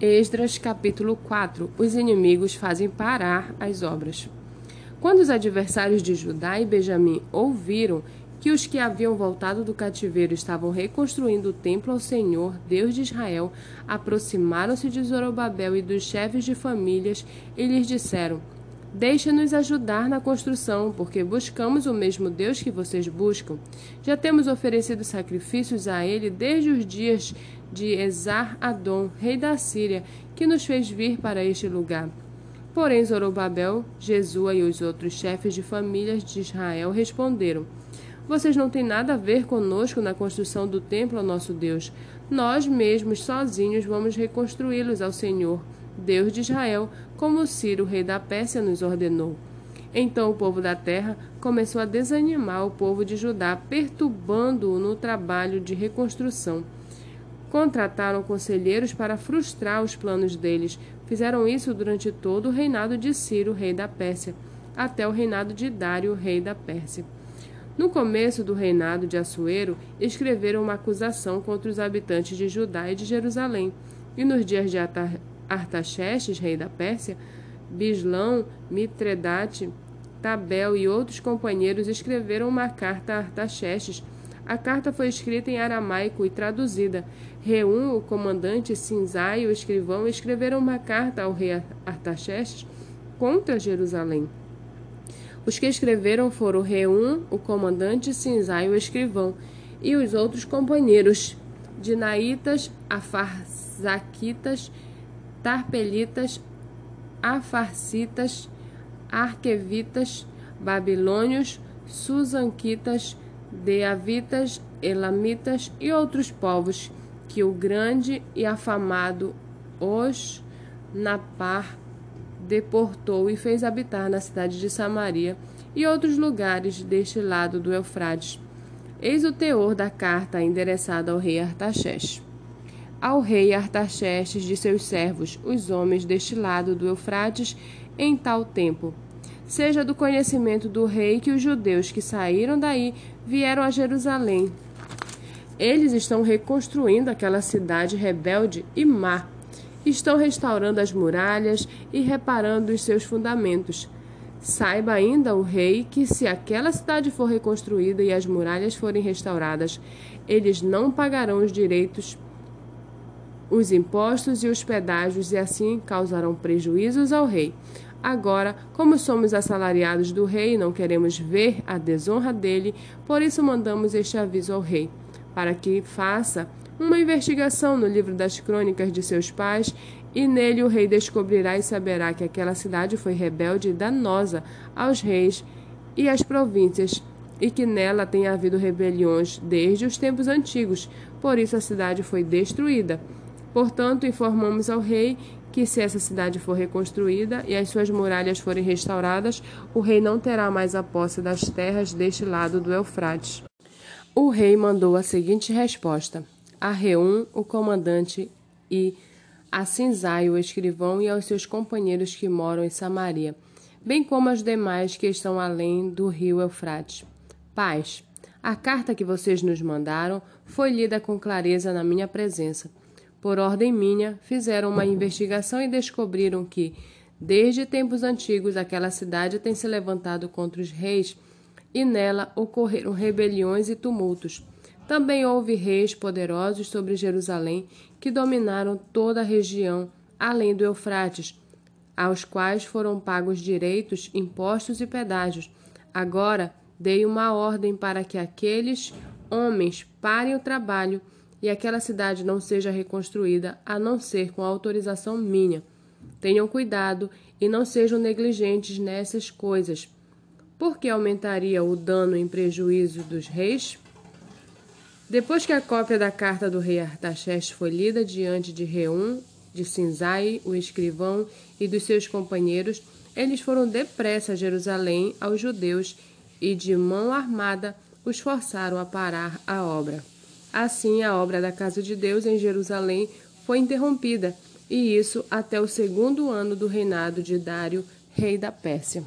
Esdras capítulo 4 Os inimigos fazem parar as obras. Quando os adversários de Judá e Benjamim ouviram que os que haviam voltado do cativeiro estavam reconstruindo o templo ao Senhor, Deus de Israel, aproximaram-se de Zorobabel e dos chefes de famílias e lhes disseram: Deixe-nos ajudar na construção, porque buscamos o mesmo Deus que vocês buscam. Já temos oferecido sacrifícios a ele desde os dias de Esar-Adom, rei da Síria, que nos fez vir para este lugar. Porém, Zorobabel, Jesua e os outros chefes de famílias de Israel responderam: Vocês não têm nada a ver conosco na construção do templo ao nosso Deus. Nós mesmos, sozinhos, vamos reconstruí-los ao Senhor, Deus de Israel, como Ciro, rei da Pérsia, nos ordenou. Então o povo da terra começou a desanimar o povo de Judá, perturbando-o no trabalho de reconstrução. Contrataram conselheiros para frustrar os planos deles. Fizeram isso durante todo o reinado de Ciro, rei da Pérsia, até o reinado de Dário, rei da Pérsia. No começo do reinado de Assuero, escreveram uma acusação contra os habitantes de Judá e de Jerusalém. E nos dias de Artaxerxes, rei da Pérsia, Bislão, Mitredate, Tabel e outros companheiros escreveram uma carta a Artaxerxes, a carta foi escrita em aramaico e traduzida. Reum, o comandante, Sinzai, o escrivão, escreveram uma carta ao rei Artaxerxes contra Jerusalém. Os que escreveram foram Reum, o comandante, Sinzai, o escrivão, e os outros companheiros, Dinaitas, Afarzaquitas, Tarpelitas, Afarcitas, Arquevitas, Babilônios, Susanquitas, Deavitas, Elamitas e outros povos que o grande e afamado Os Napar deportou e fez habitar na cidade de Samaria e outros lugares deste lado do Eufrates. Eis o teor da carta endereçada ao rei Artaxerxes. Ao rei Artaxerxes de seus servos, os homens deste lado do Eufrates, em tal tempo, seja do conhecimento do rei que os judeus que saíram daí vieram a Jerusalém. Eles estão reconstruindo aquela cidade rebelde e má. Estão restaurando as muralhas e reparando os seus fundamentos. Saiba ainda o rei que, se aquela cidade for reconstruída e as muralhas forem restauradas, eles não pagarão os direitos, os impostos e os pedágios, e assim causarão prejuízos ao rei. Agora, como somos assalariados do rei e não queremos ver a desonra dele, por isso mandamos este aviso ao rei, para que faça uma investigação no livro das crônicas de seus pais, e nele o rei descobrirá e saberá que aquela cidade foi rebelde e danosa aos reis e às províncias, e que nela tem havido rebeliões desde os tempos antigos, por isso a cidade foi destruída. Portanto, informamos ao rei que se essa cidade for reconstruída e as suas muralhas forem restauradas, o rei não terá mais a posse das terras deste lado do Eufrates. O rei mandou a seguinte resposta: a Reum, o comandante, e a Sinzai, o escrivão, e aos seus companheiros que moram em Samaria, bem como aos demais que estão além do rio Eufrates. Paz. A carta que vocês nos mandaram foi lida com clareza na minha presença por ordem minha, fizeram uma investigação e descobriram que, desde tempos antigos, aquela cidade tem se levantado contra os reis e nela ocorreram rebeliões e tumultos. Também houve reis poderosos sobre Jerusalém que dominaram toda a região, além do Eufrates, aos quais foram pagos direitos, impostos e pedágios. Agora dei uma ordem para que aqueles homens parem o trabalho e aquela cidade não seja reconstruída a não ser com autorização minha. Tenham cuidado e não sejam negligentes nessas coisas, porque aumentaria o dano em prejuízo dos reis. Depois que a cópia da carta do rei Artaxerxes foi lida diante de Reum, de Sinzai, o escrivão, e dos seus companheiros, eles foram depressa a Jerusalém aos judeus e, de mão armada, os forçaram a parar a obra. Assim, a obra da Casa de Deus em Jerusalém foi interrompida, e isso até o segundo ano do reinado de Dário, rei da Pérsia.